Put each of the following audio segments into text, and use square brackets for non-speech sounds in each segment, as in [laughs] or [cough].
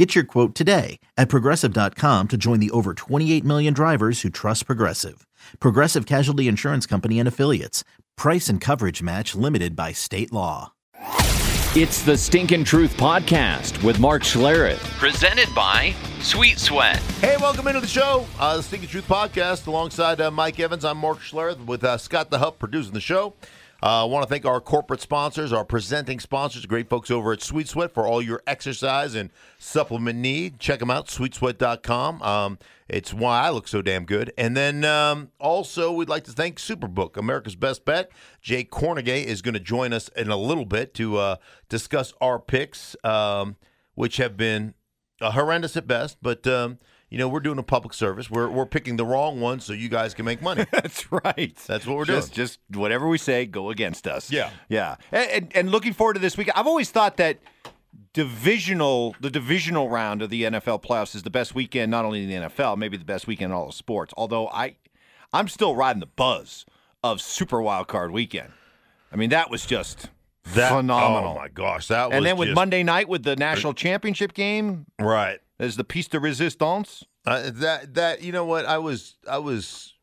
Get your quote today at progressive.com to join the over 28 million drivers who trust Progressive. Progressive Casualty Insurance Company and Affiliates. Price and coverage match limited by state law. It's the Stinkin' Truth Podcast with Mark Schlereth, presented by Sweet Sweat. Hey, welcome into the show, uh, the Stinking Truth Podcast, alongside uh, Mike Evans. I'm Mark Schlereth with uh, Scott the Hup producing the show. I uh, want to thank our corporate sponsors, our presenting sponsors, great folks over at Sweet Sweat for all your exercise and supplement need. Check them out, sweetsweat.com. Um, it's why I look so damn good. And then um, also, we'd like to thank Superbook, America's best bet. Jay Kornegay is going to join us in a little bit to uh, discuss our picks, um, which have been uh, horrendous at best, but. You know, we're doing a public service. We're, we're picking the wrong one so you guys can make money. [laughs] That's right. That's what we're just, doing. Just whatever we say, go against us. Yeah. Yeah. And, and, and looking forward to this week. I've always thought that divisional the divisional round of the NFL playoffs is the best weekend not only in the NFL, maybe the best weekend in all of sports. Although I I'm still riding the buzz of Super Wild Card weekend. I mean, that was just That- phenomenal. Oh my gosh, that was and then with just- Monday night with the national championship game, right. As the piece de resistance. Uh, that that you know what I was I was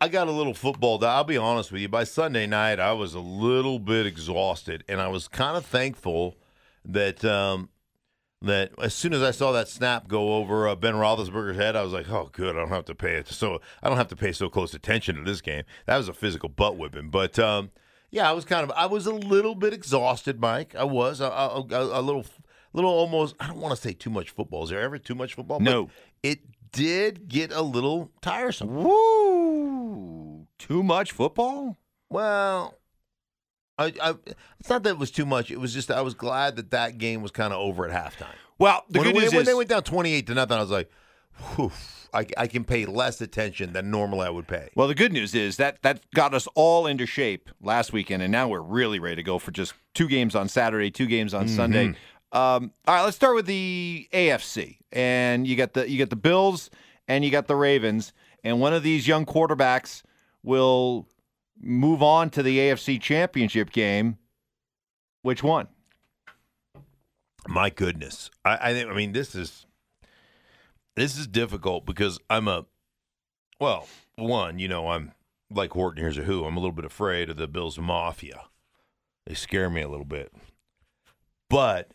I got a little football. I'll be honest with you. By Sunday night, I was a little bit exhausted, and I was kind of thankful that um, that as soon as I saw that snap go over uh, Ben Roethlisberger's head, I was like, "Oh, good. I don't have to pay it so I don't have to pay so close attention to this game." That was a physical butt whipping, but um, yeah, I was kind of I was a little bit exhausted, Mike. I was a, a, a, a little little almost. I don't want to say too much football. Is there ever too much football? But No. it did get a little tiresome. Woo! Too much football? Well, I, I it's not that it was too much. It was just I was glad that that game was kind of over at halftime. Well, the when, good when- news when is they went down twenty eight to nothing, I was like, Whew, I, I can pay less attention than normally I would pay. Well, the good news is that that got us all into shape last weekend, and now we're really ready to go for just two games on Saturday, two games on Sunday. Mm-hmm. Um, all right, let's start with the AFC, and you got the you got the Bills and you got the Ravens, and one of these young quarterbacks will move on to the AFC Championship game. Which one? My goodness, I, I think I mean this is this is difficult because I'm a well, one, you know, I'm like Horton Hears a Who. I'm a little bit afraid of the Bills Mafia. They scare me a little bit, but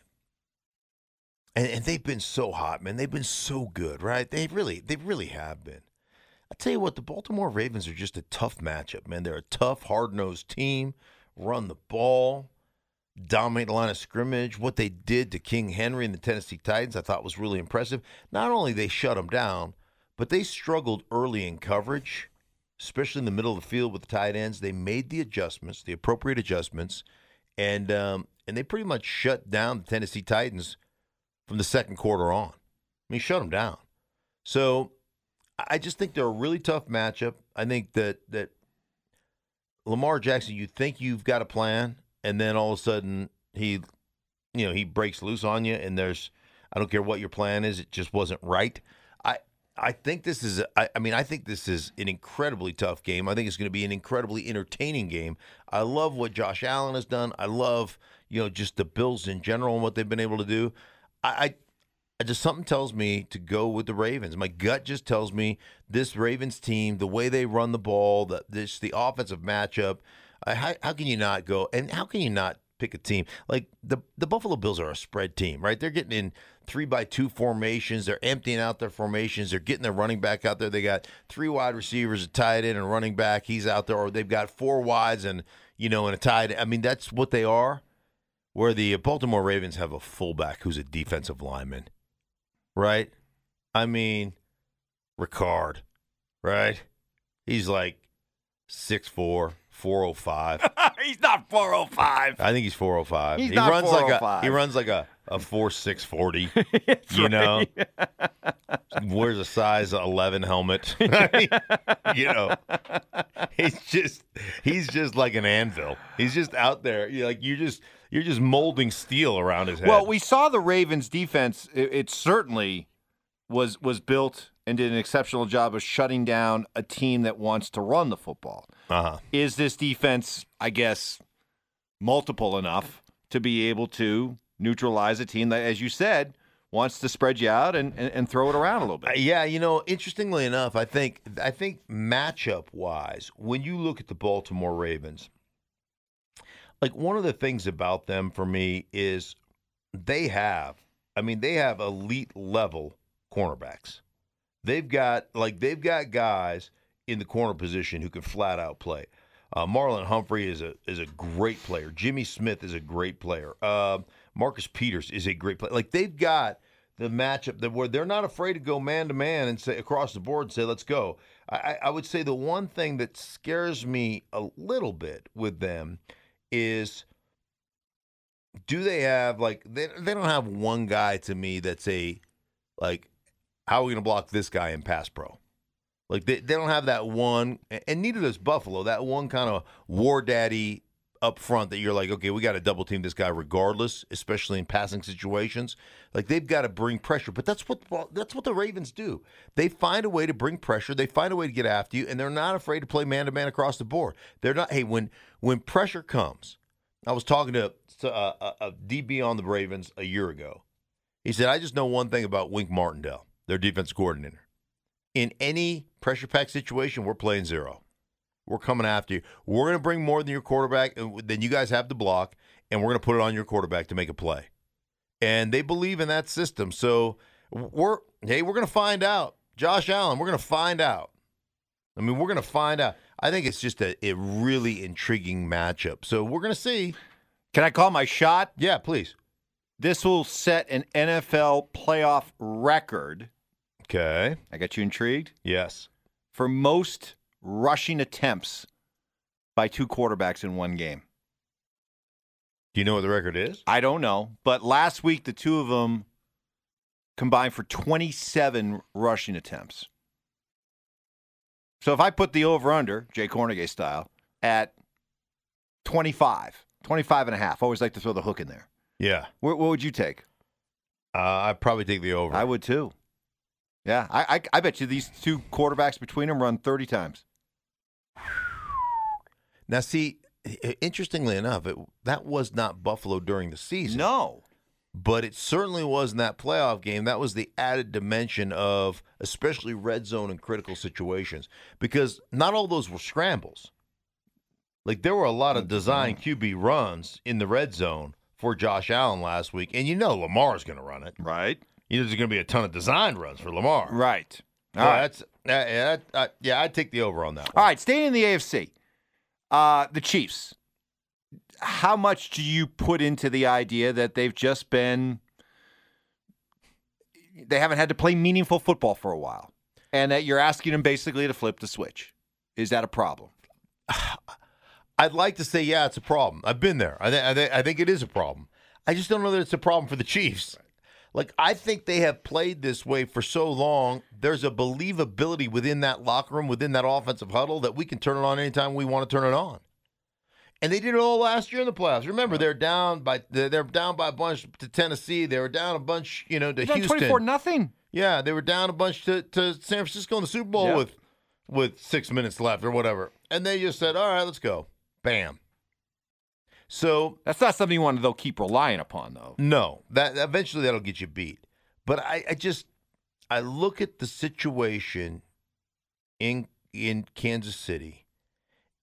and, and they've been so hot, man. They've been so good, right? They really, they really have been. I tell you what, the Baltimore Ravens are just a tough matchup, man. They're a tough, hard nosed team. Run the ball dominate the line of scrimmage. What they did to King Henry and the Tennessee Titans, I thought was really impressive. Not only they shut them down, but they struggled early in coverage, especially in the middle of the field with the tight ends. They made the adjustments, the appropriate adjustments, and um, and they pretty much shut down the Tennessee Titans from the second quarter on. I mean, shut them down. So I just think they're a really tough matchup. I think that that Lamar Jackson, you think you've got a plan, and then all of a sudden he, you know, he breaks loose on you, and there's, I don't care what your plan is, it just wasn't right. I I think this is, I, I mean, I think this is an incredibly tough game. I think it's going to be an incredibly entertaining game. I love what Josh Allen has done. I love, you know, just the Bills in general and what they've been able to do. I, I just something tells me to go with the Ravens. My gut just tells me this Ravens team, the way they run the ball, the this the offensive matchup. I, how, how can you not go? And how can you not pick a team like the the Buffalo Bills are a spread team, right? They're getting in three by two formations. They're emptying out their formations. They're getting their running back out there. They got three wide receivers, a tight end, and running back. He's out there, or they've got four wides and you know and a tight. I mean, that's what they are. Where the Baltimore Ravens have a fullback who's a defensive lineman right? I mean, Ricard, right? He's like 6'4", 405. [laughs] He's not 405. I think he's 405. He's he not runs like a he runs like a a 4 640, [laughs] you know. [laughs] wears a size 11 helmet. I mean, you know, he's just he's just like an anvil. He's just out there. You like you just you're just molding steel around his head. Well, we saw the Ravens defense. It, it certainly was was built and did an exceptional job of shutting down a team that wants to run the football. uh-huh. Is this defense, I guess, multiple enough to be able to neutralize a team that, as you said, wants to spread you out and, and, and throw it around a little Uh, bit? Yeah, you know, interestingly enough, I think I think matchup wise, when you look at the Baltimore Ravens, like one of the things about them for me is they have, I mean, they have elite level cornerbacks. They've got like they've got guys in the corner position who can flat out play. Uh, Marlon Humphrey is a is a great player. Jimmy Smith is a great player. Uh, Marcus Peters is a great player. Like they've got the matchup that where they're not afraid to go man to man and say across the board and say let's go. I, I- I would say the one thing that scares me a little bit with them is do they have like they they don't have one guy to me that's a like how are we gonna block this guy in pass pro? Like they, they don't have that one, and- and neither does Buffalo. That one kind of war daddy up front that you're like, okay, we got to double team this guy regardless, especially in passing situations. Like they've got to bring pressure, but that's what that's what the Ravens do. They find a way to bring pressure. They find a way to get after you, and they're not afraid to play man to man across the board. They're not. Hey, when when pressure comes, I was talking to uh, a, a DB on the Ravens a year ago. He said, I just know one thing about Wink Martindale, their defense coordinator. In any pressure pack situation, we're playing zero. We're coming after you. We're going to bring more than your quarterback, than you guys have to block, and we're going to put it on your quarterback to make a play. And they believe in that system. So we're hey, we're going to find out. Josh Allen, we're going to find out. I mean, we're going to find out. I think it's just a, a really intriguing matchup. So we're going to see. Can I call my shot? Yeah, please. This will set an NFL playoff record. Okay. I got you intrigued? Yes. For most rushing attempts by two quarterbacks in one game. Do you know what the record is? I don't know, but last week the two of them combined for 27 rushing attempts. So if I put the over under, Jay Kornegay style, at 25, 25 and a half, I always like to throw the hook in there. Yeah. What, what would you take? Uh, I'd probably take the over. I would too. Yeah, I, I I bet you these two quarterbacks between them run 30 times. Now, see, interestingly enough, it, that was not Buffalo during the season. No. But it certainly was in that playoff game. That was the added dimension of especially red zone and critical situations because not all those were scrambles. Like there were a lot of design QB runs in the red zone for Josh Allen last week, and you know Lamar's going to run it. Right. You know, there's going to be a ton of design runs for Lamar. Right. Yeah, All right. that's uh, yeah, that- uh, yeah. I'd take the over on that. All One. right, staying in the AFC, uh, the Chiefs. How much do you put into the idea that they've just been, they haven't had to play meaningful football for a while, and that you're asking them basically to flip the switch? Is that a problem? [sighs] I'd like to say, yeah, it's a problem. I've been there. I, th- I, th- I think it is a problem. I just don't know that it's a problem for the Chiefs. Like, I think they have played this way for so long. There's a believability within that locker room, within that offensive huddle, that we can turn it on anytime we want to turn it on. And they did it all last year in the playoffs. Remember, they're down by they're down by a bunch to Tennessee. They were down a bunch, you know, to Houston. Twenty-four nothing. Yeah, they were down a bunch to, to San Francisco in the Super Bowl Yep. with with six minutes left or whatever, and they just said, "All right, let's go." Bam. So That's not something you want to though keep relying upon though. no, that eventually that'll get you beat. But I, I just I look at the situation in in Kansas City,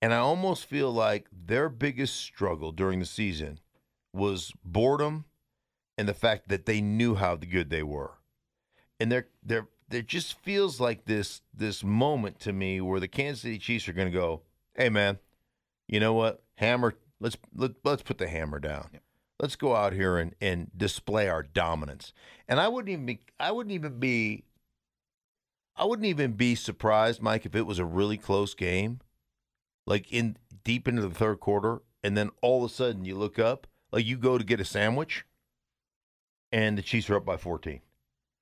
and I almost feel like their biggest struggle during the season was boredom and the fact that they knew how good they were. And there there there just feels like this this moment to me where the Kansas City Chiefs are going to go, "Hey man, you know what? Hammer, let's let, let's put the hammer down. Let's go out here and and display our dominance." And I wouldn't even be I wouldn't even be I wouldn't even be surprised, Mike, if it was a really close game, like in deep into the third quarter, and then all of a sudden you look up, like you go to get a sandwich, and the Chiefs are up by 14.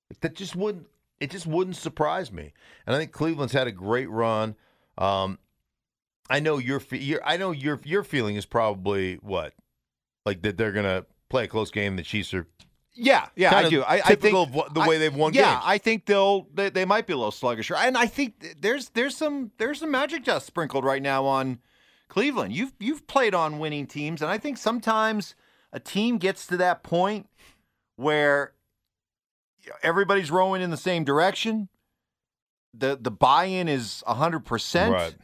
Like, That just wouldn't it just wouldn't surprise me. And I think Cleveland's had a great run. Um, I know your, your I know your your feeling is probably what, like that they're gonna play a close game. The Chiefs are Yeah, yeah, I do. I, I typical think the I- way they've won Yeah, games. I think they'll they, they might be a little sluggish, and I think there's there's some there's some magic dust sprinkled right now on Cleveland. You've you've played on winning teams, and I think sometimes a team gets to that point where everybody's rowing in the same direction. the The buy in is hundred percent. right.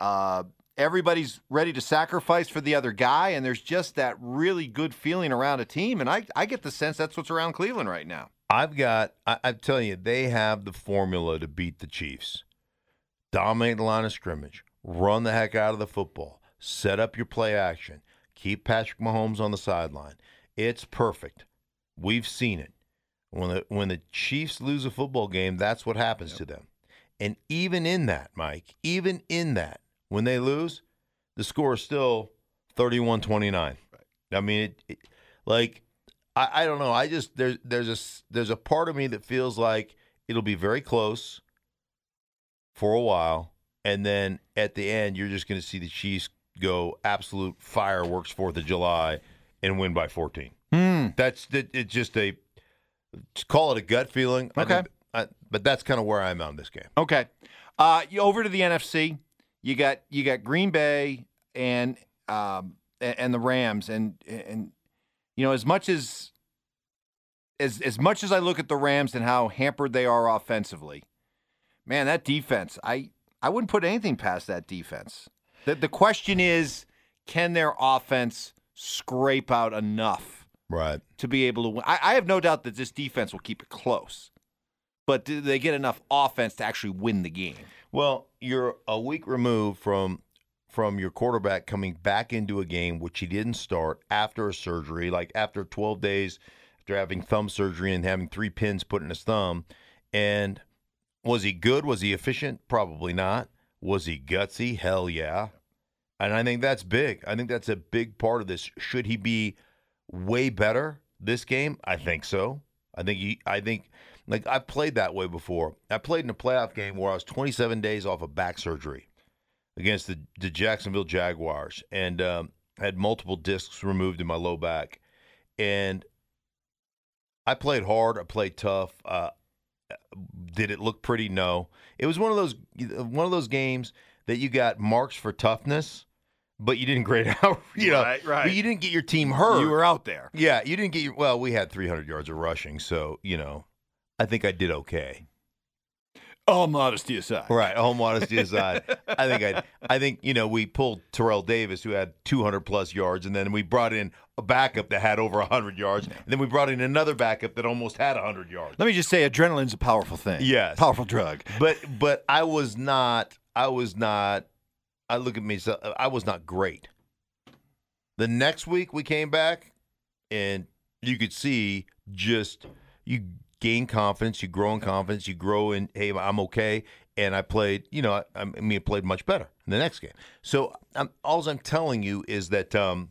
Uh, everybody's ready to sacrifice for the other guy, and there's just that really good feeling around a team. And I, I get the sense that's what's around Cleveland right now. I've got. I, I'm telling you, they have the formula to beat the Chiefs. Dominate the line of scrimmage, run the heck out of the football, set up your play action, keep Patrick Mahomes on the sideline. It's perfect. We've seen it. When the when the Chiefs lose a football game, that's what happens to them. And even in that, Mike, even in that, when they lose, the score is still 31-29. I mean, it, it like I, I don't know. I just there's there's a there's a part of me that feels like it'll be very close for a while, and then at the end, you're just going to see the Chiefs go absolute fireworks Fourth of July and win by 14. Hmm. That's that. It's just a call it a gut feeling. I Okay. think- I, but that's kind of where I'm on this game. Okay. Uh, over to the NFC. You got you got Green Bay and um and the Rams and and you know as much as as as much as I look at the Rams and how hampered they are offensively, man, that defense I I wouldn't put anything past that defense. The the question is, can their offense scrape out enough Right. to be able to win? I, I have no doubt that this defense will keep it close, but do they get enough offense to actually win the game? Well, you're a week removed from from your quarterback coming back into a game which he didn't start after a surgery, like after 12 days after having thumb surgery and having three pins put in his thumb. And was he good? Was he efficient? Probably not. Was he gutsy? Hell yeah. And I think that's big. I think that's a big part of this. Should he be way better this game? I think so. I think he I think like I played that way before. I played in a playoff game where I was 27 days off of back surgery against the, the Jacksonville Jaguars and um, had multiple discs removed in my low back. And I played hard. I played tough. Uh, did it look pretty? No. It was one of those one of those games that you got marks for toughness, but you didn't grade [laughs] out. You know, Right, right. you didn't get your team hurt. You were out there. Yeah, you didn't get your. Well, we had 300 yards of rushing, so you know, I think I did okay. All modesty aside. Right, all modesty [laughs] aside, I think I, I think you know, we pulled Terrell Davis, who had 200 plus yards, and then we brought in a backup that had over 100 yards, and then we brought in another backup that almost had 100 yards. Let me just say, adrenaline's a powerful thing. Yes. Powerful drug. But but I was not. I was not. I look at me. So I was not great. The next week we came back, and you could see just you gain confidence, you grow in confidence, you grow in. Hey, I'm okay, and I played. You know, I, I mean, I played much better in the next game. So I'm, all I'm telling you is that um,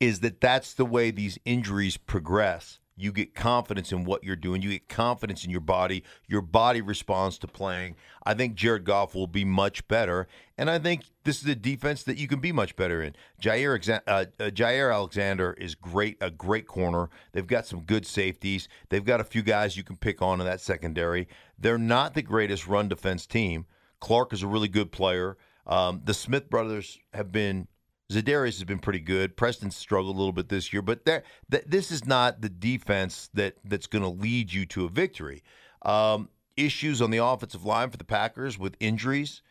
is that that's the way these injuries progress. You get confidence in what you're doing. You get confidence in your body. Your body responds to playing. I think Jared Goff will be much better, and I think this is a defense that you can be much better in. Jaire, uh, uh, Jaire Alexander is great, a great corner. They've got some good safeties. They've got a few guys you can pick on in that secondary. They're not the greatest run defense team. Clark is a really good player. Um, the Smith brothers have been Za'Darius has been pretty good. Preston struggled a little bit this year, but there, th- this is not the defense that that's going to lead you to a victory. Um, issues on the offensive line for the Packers with injuries,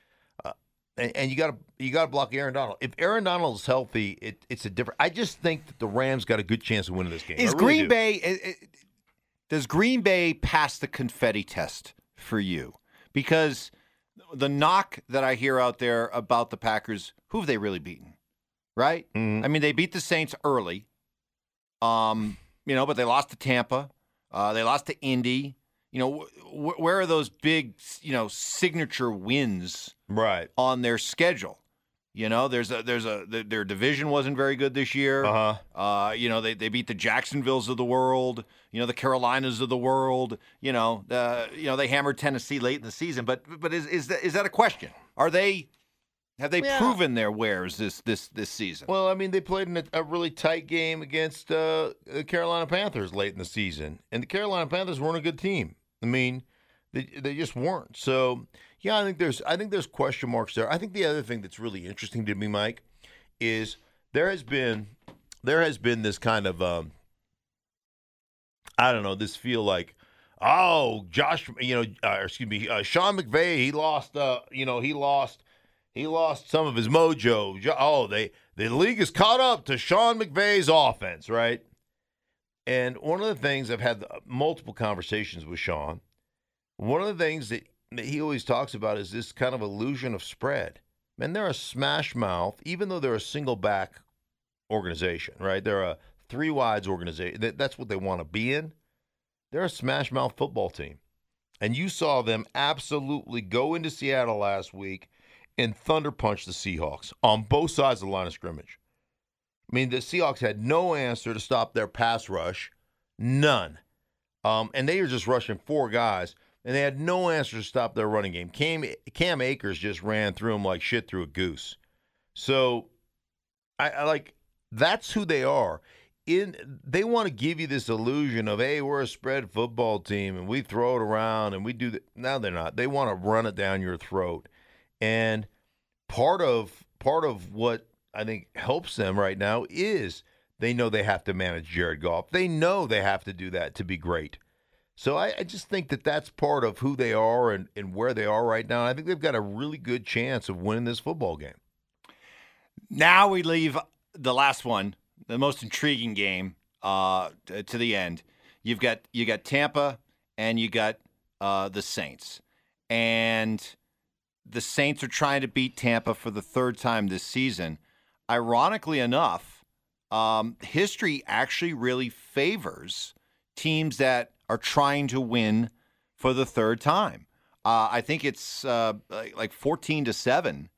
uh, and, and you got to you got to block Aaron Donald. If Aaron Donald is healthy, it, it's a different. I just think that the Rams got a good chance of winning this game. Is really Green do. Bay i- i- does Green Bay pass the confetti test for you? Because the knock that I hear out there about the Packers, who have they really beaten? Right? Mhm. I mean, they beat the Saints early. Um, you know, but they lost to Tampa. Uh, they lost to Indy. You know, wh- wh- where are those big, you know, signature wins right? on their schedule? You know, there's a there's a th- their division wasn't very good this year. Uh-huh. Uh, you know, they, they beat the Jacksonvilles of the world. You know, the Carolinas of the world. You know, uh, you know they hammered Tennessee late in the season. But but is is that, is that a question? Are they have they Yeah. proven their wares this this this season? Well, I mean, they played in a, a really tight game against uh, the Carolina Panthers late in the season, and the Carolina Panthers weren't a good team. I mean, they they just weren't. So, yeah, I think there's I think there's question marks there. I think the other thing that's really interesting to me, Mike, is there has been there has been this kind of um, I don't know this feel like. Oh, Josh, you know, uh, excuse me, uh, Sean McVay. He lost, uh, you know, he lost he lost some of his mojo. Oh, they the league is caught up to Sean McVay's offense, right? And one of the things I've had uh, multiple conversations with Sean. One of the things that, that he always talks about is this kind of illusion of spread. Man, they're a smash mouth, even though they're a single back organization, right? They're a three wides organization. That, that's what they want to be in. They're a smash mouth football team. And you saw them absolutely go into Seattle last week and thunder punch the Seahawks on both sides of the line of scrimmage. I mean, the Seahawks had no answer to stop their pass rush, none. Um, and they were just rushing four guys, and they had no answer to stop their running game. Cam, Cam Akers just ran through them like shit through a goose. So, I, I like that's who they are. In they want to give you this illusion of hey, we're a spread football team and we throw it around and we do that. No, they're not. They want to run it down your throat. And part of part of what I think helps them right now is they know they have to manage Jared Goff. They know they have to do that to be great. So I, I just think that that's part of who they are and, and where they are right now. I think they've got a really good chance of winning this football game. Now we leave the last one, the most intriguing game, uh, to the end. You've got you got Tampa and you got uh, the Saints, and the Saints are trying to beat Tampa for the third time this season. Ironically enough, um, history actually really favors teams that are trying to win for the third time. Uh, I think it's uh, like like fourteen to seven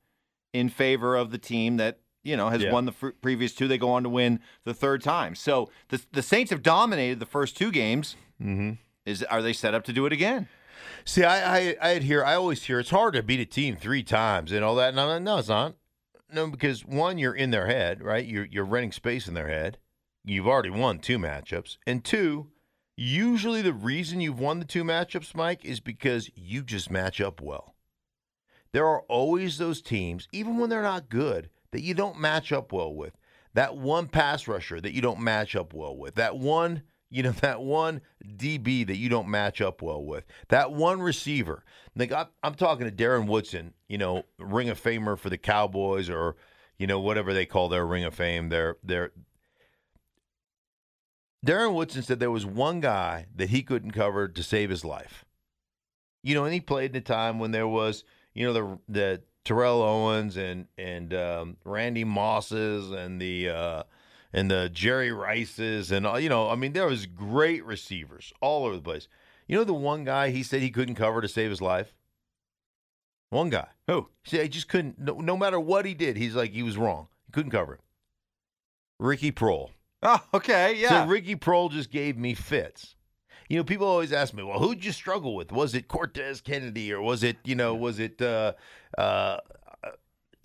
in favor of the team that you know has Yeah. won the fr- previous two. They go on to win the third time. So the the Saints have dominated the first two games. Mm-hmm. Is are they set up to do it again? See, I, I, I hear, I always hear it's hard to beat a team three times and all that. Like, no, it's not. No, because one, you're in their head, right? You're you're renting space in their head. You've already won two matchups, and two, usually the reason you've won the two matchups, Mike, is because you just match up well. There are always those teams, even when they're not good, that you don't match up well with. That one pass rusher that you don't match up well with. That one, you know, [laughs] that one DB that you don't match up well with. That one receiver. Like I'm, talking to Darren Woodson, you know, Ring of Famer for the Cowboys or, you know, whatever they call their Ring of Fame. Their their Darren Woodson said there was one guy that he couldn't cover to save his life. You know, and he played in a time when there was, you know, the the Terrell Owens and and um, Randy Mosses and the uh, and the Jerry Rices and all. You know, I mean, there was great receivers all over the place. You know, the one guy he said he couldn't cover to save his life. One guy. Who? Said he just couldn't. No, no matter what he did, he's like he was wrong. He couldn't cover it. Ricky Proehl. [laughs] Oh, okay, yeah. So Ricky Proehl just gave me fits. You know, people always ask me, "Well, who'd you struggle with? Was it Cortez Kennedy, or was it, you know, was it, uh, uh,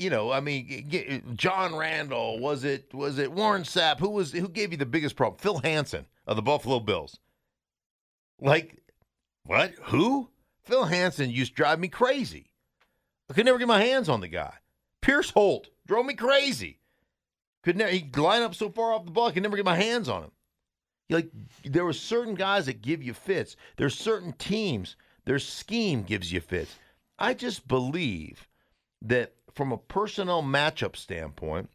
you know, I mean, g- g- John Randle? Was it, was it Warren Sapp? Who was, who gave you the biggest problem? Phil Hansen of the Buffalo Bills. Like, what? Who? Phil Hansen used to drive me crazy. I could never get my hands on the guy. Pierce Holt drove me crazy. Could never he'd line up so far off the ball, I could never get my hands on him. Like there were certain guys that give you fits. There's certain teams, their scheme gives you fits. I just believe that from a personnel matchup standpoint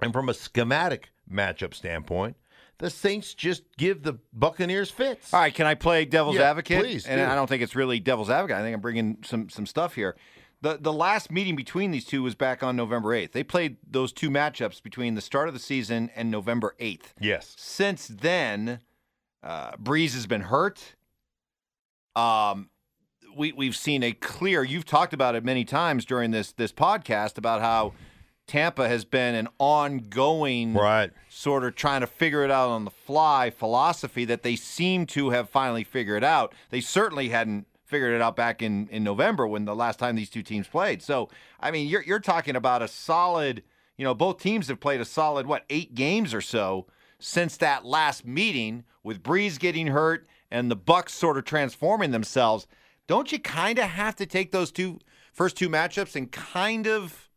and from a schematic matchup standpoint, the Saints just give the Buccaneers fits. All right, can I play devil's Yeah, advocate? please And do. I don't think it's really devil's advocate. I think I'm bringing some some stuff here. The the last meeting between these two was back on November 8th. They played those two matchups between the start of the season and November 8th. Yes. Since then, uh, Brees has been hurt. Um, we we've seen a clear. You've talked about it many times during this this podcast about how Tampa has been an ongoing Right. sort of trying to figure it out on the fly philosophy that they seem to have finally figured out. They certainly hadn't figured it out back in, in November when the last time these two teams played. So, I mean, you're, you're talking about a solid, you know, both teams have played a solid, what, eight games or so since that last meeting with Brees getting hurt and the Bucs sort of transforming themselves. Don't you kind of have to take those two first two matchups and kind of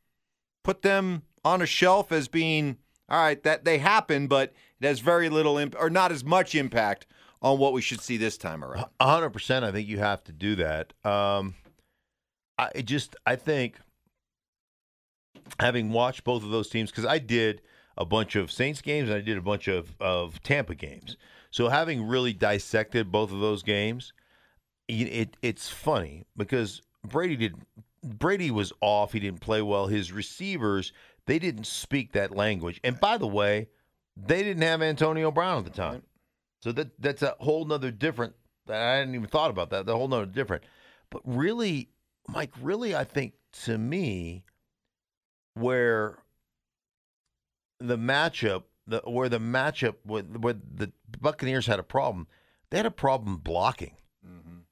put them on a shelf as being all right that they happen, but it has very little imp- or not as much impact on what we should see this time around. Hundred percent. I think you have to do that. Um, I just, I think, having watched both of those teams, because I did a bunch of Saints games and I did a bunch of of Tampa games. So having really dissected both of those games, it, it it's funny because Brady did. Brady was off. He didn't play well. His receivers, they didn't speak that language. And by the way, they didn't have Antonio Brown at the time. So that that's a whole nother different. I hadn't even thought about that. The whole nother different. But really, Mike, really, I think to me, where the matchup, the where the matchup with where the Buccaneers had a problem, they had a problem blocking.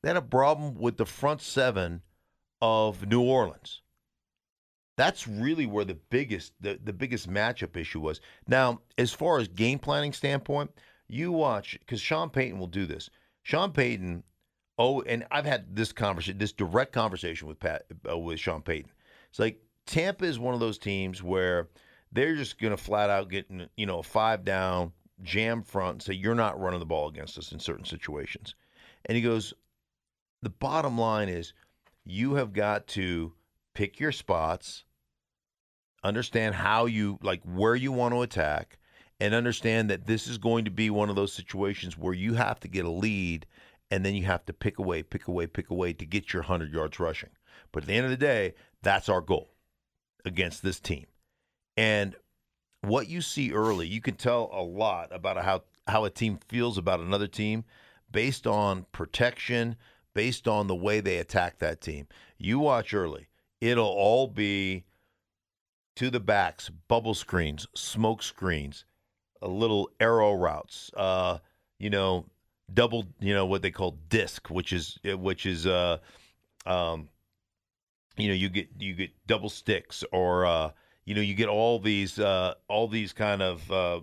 They had a problem with the front seven of New Orleans. That's really where the biggest the, the biggest matchup issue was. Now, as far as game planning standpoint, you watch because Sean Payton will do this. Sean Payton, oh, and I've had this conversation, this direct conversation with Pat uh, with Sean Payton. It's like Tampa is one of those teams where they're just going to flat out get you know a five down jam front and say you're not running the ball against us in certain situations. And he goes, the bottom line is you have got to pick your spots, understand how you like where you want to attack, and understand that this is going to be one of those situations where you have to get a lead and then you have to pick away, pick away, pick away to get your 100 yards rushing. But at the end of the day, that's our goal against this team. And what you see early, you can tell a lot about how how a team feels about another team based on protection, based on the way they attack that team. You watch early, it'll all be to the backs, bubble screens, smoke screens, a little arrow routes, uh, you know, double, you know, what they call disc, which is which is uh um you know, you get you get double sticks or uh you know, you get all these uh all these kind of uh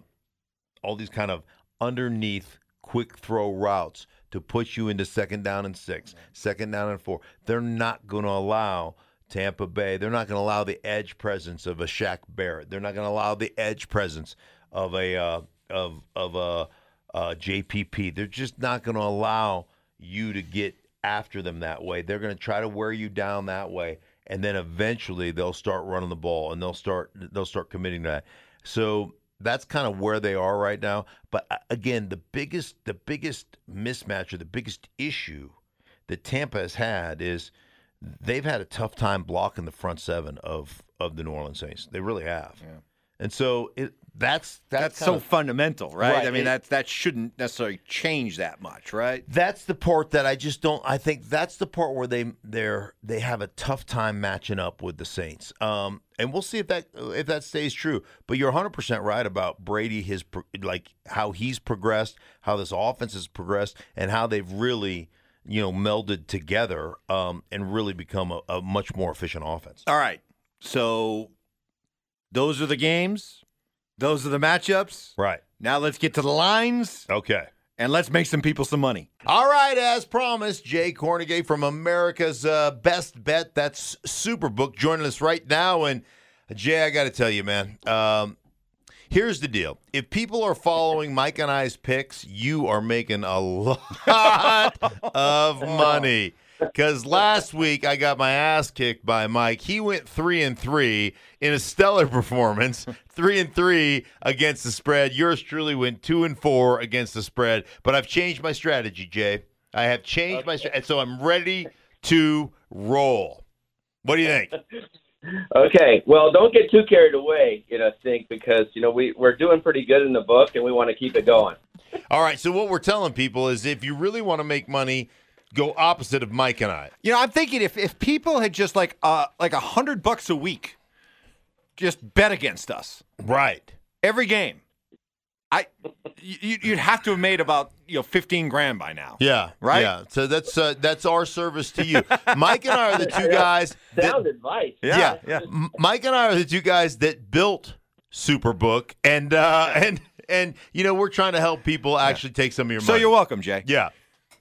all these kind of underneath quick throw routes to put you into second down and six, second down and four. They're not going to allow Tampa Bay. They're not going to allow the edge presence of a Shaq Barrett. They're not going to allow the edge presence of a uh, of of a uh, JPP. They're just not going to allow you to get after them that way. They're going to try to wear you down that way, and then eventually they'll start running the ball and they'll start they'll start committing to that. So that's kind of where they are right now. But uh, again, the biggest the biggest mismatch or the biggest issue that Tampa has had is they've had a tough time blocking the front seven of of the New Orleans Saints. They really have. And so it that's that's, That's so of- fundamental, right? Right, I mean, it- that that shouldn't necessarily change that much, right? That's the part that I just don't. I think that's the part where they they're they have a tough time matching up with the Saints. Um, and we'll see if that if that stays true. But you're 100 percent right about Brady. His like how he's progressed, how this offense has progressed, and how they've really you know melded together um, and really become a, a much more efficient offense. All right. So those are the games. Those are the matchups. Right. Now let's get to the lines Okay. and let's make some people some money. All right, as promised, Jay Kornegay from America's uh, Best Bet. That's Superbook joining us right now. And Jay, I got to tell you, man, um, here's the deal. If people are following Mike and I's picks, you are making a [laughs] lot of money. Because last week I got my ass kicked by Mike. He went three and three in a stellar [laughs] performance, three and three against the spread. Yours truly went two and four against the spread. But I've changed my strategy, Jay. I have changed my strategy, so I'm ready to roll. What do you think? [laughs] Okay, well, don't get too carried away, you know, think because you know we we're doing pretty good in the book, and we want to keep it going. All right. So what we're telling people is, if you really want to make money, go opposite of Mike and I. You know, I'm thinking if, if people had just like uh like a hundred bucks a week just bet against us Right. every game. I you, you'd have to have made about you know fifteen grand by now. Yeah. Right? Yeah. So that's uh, that's our service to you. Mike and I are the [laughs] two guys. That, Sound advice. Yeah, yeah. M- Mike and I are the two guys that built Superbook, and uh, and and you know we're trying to help people actually take some of your money. So you're welcome, Jay. yeah.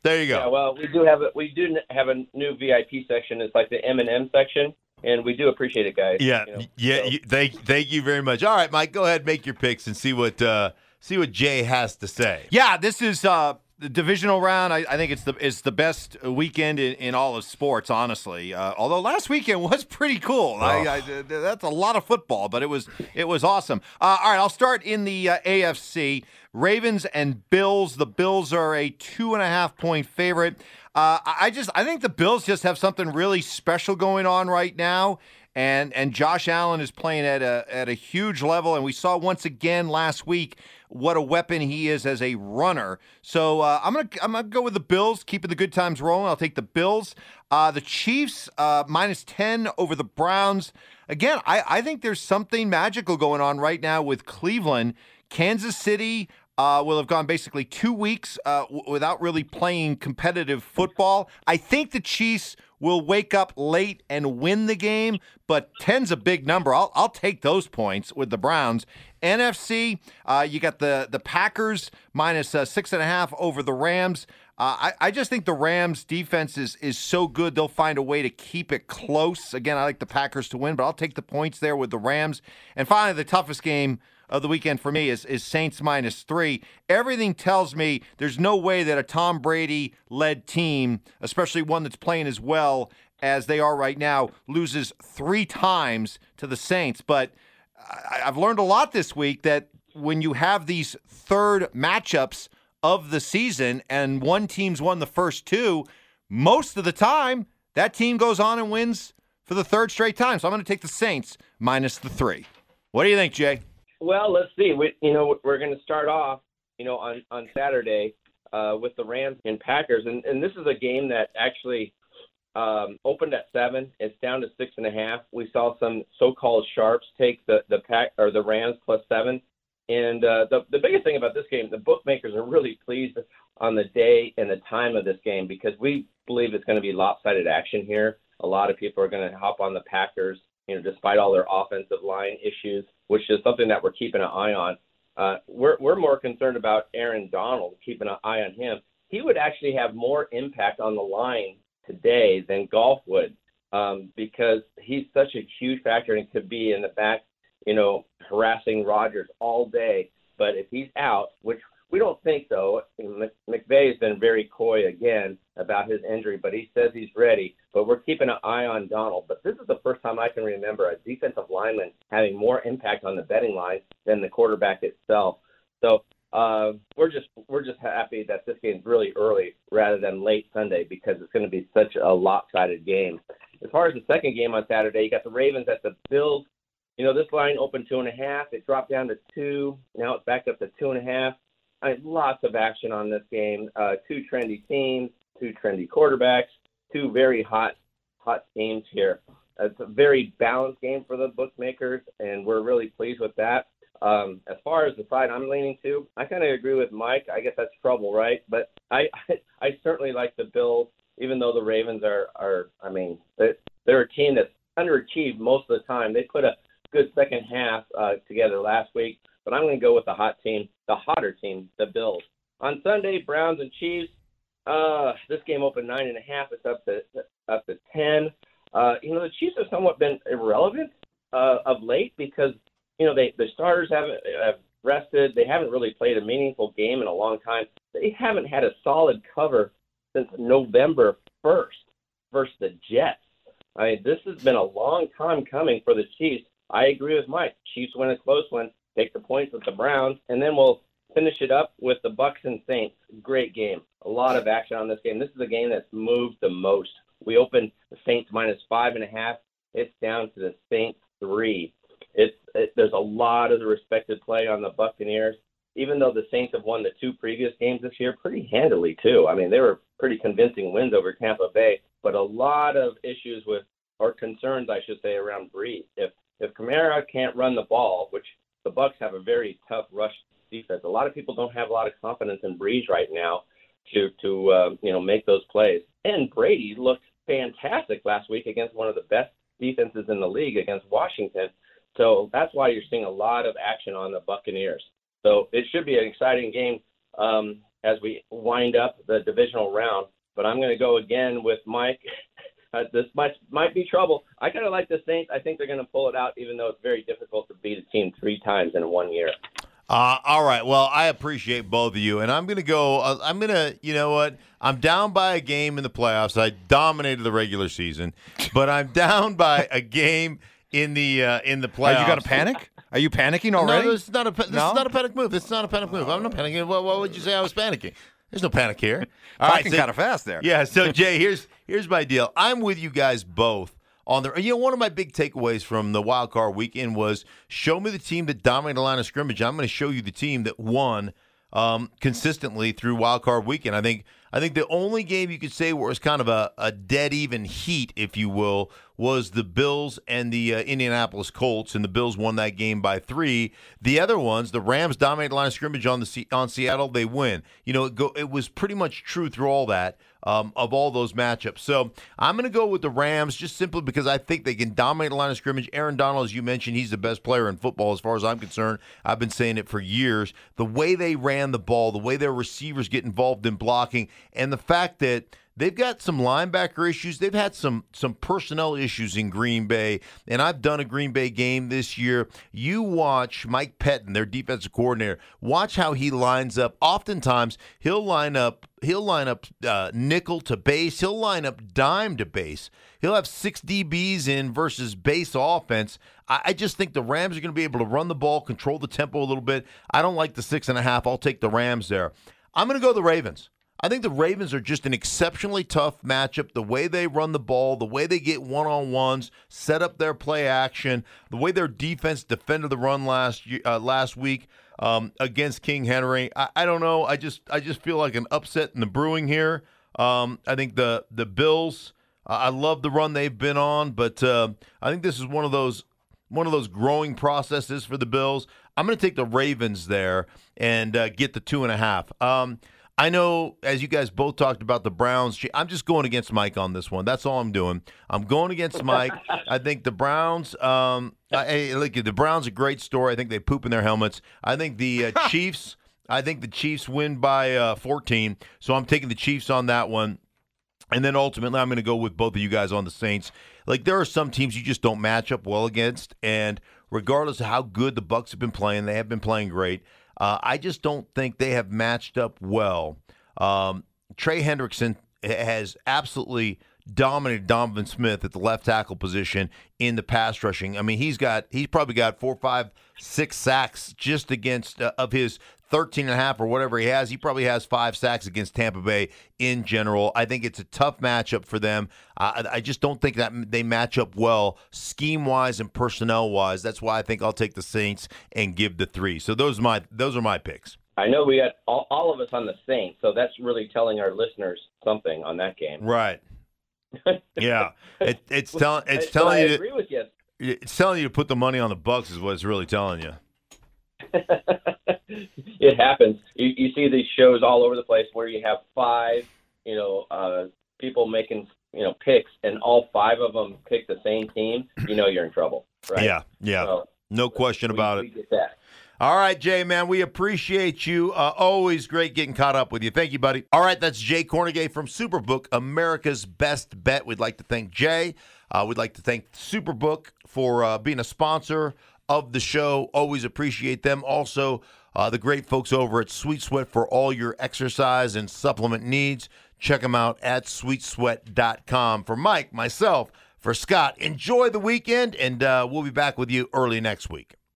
There you go. Yeah, well, we do have a we do have a new VIP section. It's like the M and M section, and we do appreciate it, guys. Yeah, You know, yeah. so- You, thank, thank you very much. All right, Mike, go ahead, make your picks and see what uh, see what Jay has to say. Yeah, this is uh, the divisional round. I, I think it's the it's the best weekend in, in all of sports, honestly. Uh, although last weekend [laughs] was pretty cool. I, I, that's a lot of football, but it was it was awesome. Uh, all right, I'll start in the uh, AFC. Ravens and Bills. The Bills are a two and a half point favorite. Uh, I just I think the Bills just have something really special going on right now and and Josh Allen is playing at a at a huge level, and we saw once again last week what a weapon he is as a runner. So uh, I'm gonna I'm gonna go with the Bills, keeping the good times rolling. I'll take the Bills. Uh, the Chiefs uh, minus ten over the Browns. Again, I I think there's something magical going on right now with Cleveland, Kansas City. Uh, will have gone basically two weeks uh, w- without really playing competitive football. I think the Chiefs will wake up late and win the game, but 10's a big number. I'll, I'll take those points with the Browns. NFC, uh, you got the, the Packers minus uh, six and a half over the Rams. Uh, I, I just think the Rams defense is, is so good, they'll find a way to keep it close. Again, I like the Packers to win, but I'll take the points there with the Rams. And finally, the toughest game of the weekend for me is, is Saints minus three. Everything tells me there's no way that a Tom Brady led team, especially one that's playing as well as they are right now, loses three times to the Saints. But I, I've learned a lot this week that when you have these third matchups of the season and one team's won the first two, most of the time that team goes on and wins for the third straight time. So I'm going to take the Saints minus the three. What do you think, Jay? Well, let's see. We, you know, we're going to start off, you know, on on Saturday uh, with the Rams and Packers, and and this is a game that actually um, opened at seven. It's down to six and a half. We saw some so-called sharps take the the pack or the Rams plus seven. And uh, the the biggest thing about this game, the bookmakers are really pleased on the day and the time of this game because we believe it's going to be lopsided action here. A lot of people are going to hop on the Packers, you know, despite all their offensive line issues, which is something that we're keeping an eye on. Uh, we're we're more concerned about Aaron Donald, keeping an eye on him. He would actually have more impact on the line today than Goff would um, because he's such a huge factor and could be in the back, you know, harassing Rodgers all day. But if he's out, which we don't think so, McVay has been very coy again about his injury, but he says he's ready. But we're keeping an eye on Donald. But this is the first time I can remember a defensive lineman having more impact on the betting line than the quarterback itself. So uh, we're just we're just happy that this game's really early rather than late Sunday because it's going to be such a lopsided game. As far as the second game on Saturday, you got the Ravens at the Bills. You know, this line opened two and a half. It dropped down to two. Now it's back up to two and a half. I mean, lots of action on this game. Uh, two trendy teams, two trendy quarterbacks, two very hot, hot teams here. It's a very balanced game for the bookmakers, and we're really pleased with that. Um, as far as the side I'm leaning to, I kind of agree with Mike. I guess that's trouble, right? But I, I, [laughs] I certainly like the Bills, even though the Ravens are, are I mean, they're, they're a team that's underachieved most of the time. They put a good second half uh, together last week, but I'm going to go with the hot team, the hotter team, the Bills. On Sunday, Browns and Chiefs. Uh, this game opened nine and a half. It's up to up to ten. Uh, you know, the Chiefs have somewhat been irrelevant uh, of late because you know they the starters haven't have rested. They haven't really played a meaningful game in a long time. They haven't had a solid cover since November first versus the Jets. I mean, this has been a long time coming for the Chiefs. I agree with Mike. Chiefs win a close one, take the points with the Browns, and then we'll finish it up with the Bucs and Saints. Great game. A lot of action on this game. This is the game that's moved the most. We opened the Saints minus five and a half. It's down to the Saints three. It's it, there's a lot of the respected play on the Buccaneers. Even though the Saints have won the two previous games this year pretty handily too. I mean, they were pretty convincing wins over Tampa Bay, but a lot of issues with or concerns, I should say, around Brees. If if Kamara can't run the ball, which the Bucs have a very tough rush defense, a lot of people don't have a lot of confidence in Brees right now to to uh, you know make those plays. And Brady looked fantastic last week against one of the best defenses in the league against Washington. So that's why you're seeing a lot of action on the Buccaneers. So it should be an exciting game um, as we wind up the divisional round. But I'm going to go again with Mike. Uh, this might might be trouble. I kind of like the Saints. I think they're going to pull it out, even though it's very difficult to beat a team three times in one year. Uh, all right. Well, I appreciate both of you, and I'm going to go. Uh, I'm going to, you know what? I'm down by a game in the playoffs. I dominated the regular season, but I'm down by a game in the uh, in the playoffs. Are you got to panic? Are you panicking already? No, this is not a this No? is not a panic move. This is not a panic move. I'm not panicking. What, what would you say I was panicking? There's no panic here. [laughs] All Talking so- kind of fast there. Yeah. So [laughs] Jay, here's here's my deal. I'm with you guys both on the. You know, one of my big takeaways from the wild card weekend was show me the team that dominated the line of scrimmage. I'm going to show you the team that won um, consistently through wild card weekend. I think I think the only game you could say where it was kind of a, a dead even heat, if you will, was the Bills and the uh, Indianapolis Colts, and the Bills won that game by three. The other ones, the Rams dominated line of scrimmage on the on Seattle, they win. You know, it, go, it was pretty much true through all that um, of all those matchups. So I'm going to go with the Rams just simply because I think they can dominate the line of scrimmage. Aaron Donald, as you mentioned, he's the best player in football as far as I'm concerned. I've been saying it for years. The way they ran the ball, the way their receivers get involved in blocking, and the fact that They've got some linebacker issues. They've had some some personnel issues in Green Bay, and I've done a Green Bay game this year. You watch Mike Pettine, their defensive coordinator. Watch how he lines up. Oftentimes, he'll line up he'll line up uh, nickel to base. He'll line up dime to base. He'll have six DBs in versus base offense. I, I just think the Rams are going to be able to run the ball, control the tempo a little bit. I don't like the six and a half. I'll take the Rams there. I'm going to go the Ravens. I think the Ravens are just an exceptionally tough matchup. The way they run the ball, the way they get one on ones, set up their play action, the way their defense defended the run last uh, last week um, against King Henry. I, I don't know. I just I just feel like an upset in the brewing here. Um, I think the the Bills. I love the run they've been on, but uh, I think this is one of those one of those growing processes for the Bills. I'm going to take the Ravens there and uh, get the two and a half. Um, I know, as you guys both talked about the Browns, I'm just going against Mike on this one. That's all I'm doing. I'm going against Mike. [laughs] I think the Browns. Um, I, look, the Browns a great story. I think they poop in their helmets. I think the uh, [laughs] Chiefs. I think the Chiefs win by uh, 14. So I'm taking the Chiefs on that one. And then ultimately, I'm going to go with both of you guys on the Saints. Like there are some teams you just don't match up well against, and regardless of how good the Bucs have been playing, they have been playing great. Uh, I just don't think they have matched up well. Um, Trey Hendrickson has absolutely dominated Donovan Smith at the left tackle position in the pass rushing. I mean, he's got he's probably got four, five, six sacks just against uh, of his 13 and a half or whatever he has. He probably has five sacks against Tampa Bay in general. I think it's a tough matchup for them. Uh, I just don't think that they match up well scheme wise and personnel wise. That's why I think I'll take the Saints and give the three. So those are my those are my picks. I know we got all, all of us on the Saints, so that's really telling our listeners something on that game. Right. [laughs] Yeah. It, it's telling it's telling I you to, agree with you. it's telling you to put the money on the Bucs is what it's really telling you. [laughs] it happens. You, you see these shows all over the place where you have five, you know, uh, people making, you know, picks, and all five of them pick the same team. You know, you're in trouble, right? Yeah. Yeah. So no question we- about we it. All right, Jay, man, we appreciate you. Uh, always great getting caught up with you. Thank you, buddy. All right, that's Jay Kornegay from Superbook, America's Best Bet. We'd like to thank Jay. Uh, we'd like to thank Superbook for uh, being a sponsor of the show. Always appreciate them. Also, uh, the great folks over at Sweet Sweat for all your exercise and supplement needs. Check them out at sweetsweat.com. For Mike, myself, for Scott, enjoy the weekend, and uh, we'll be back with you early next week.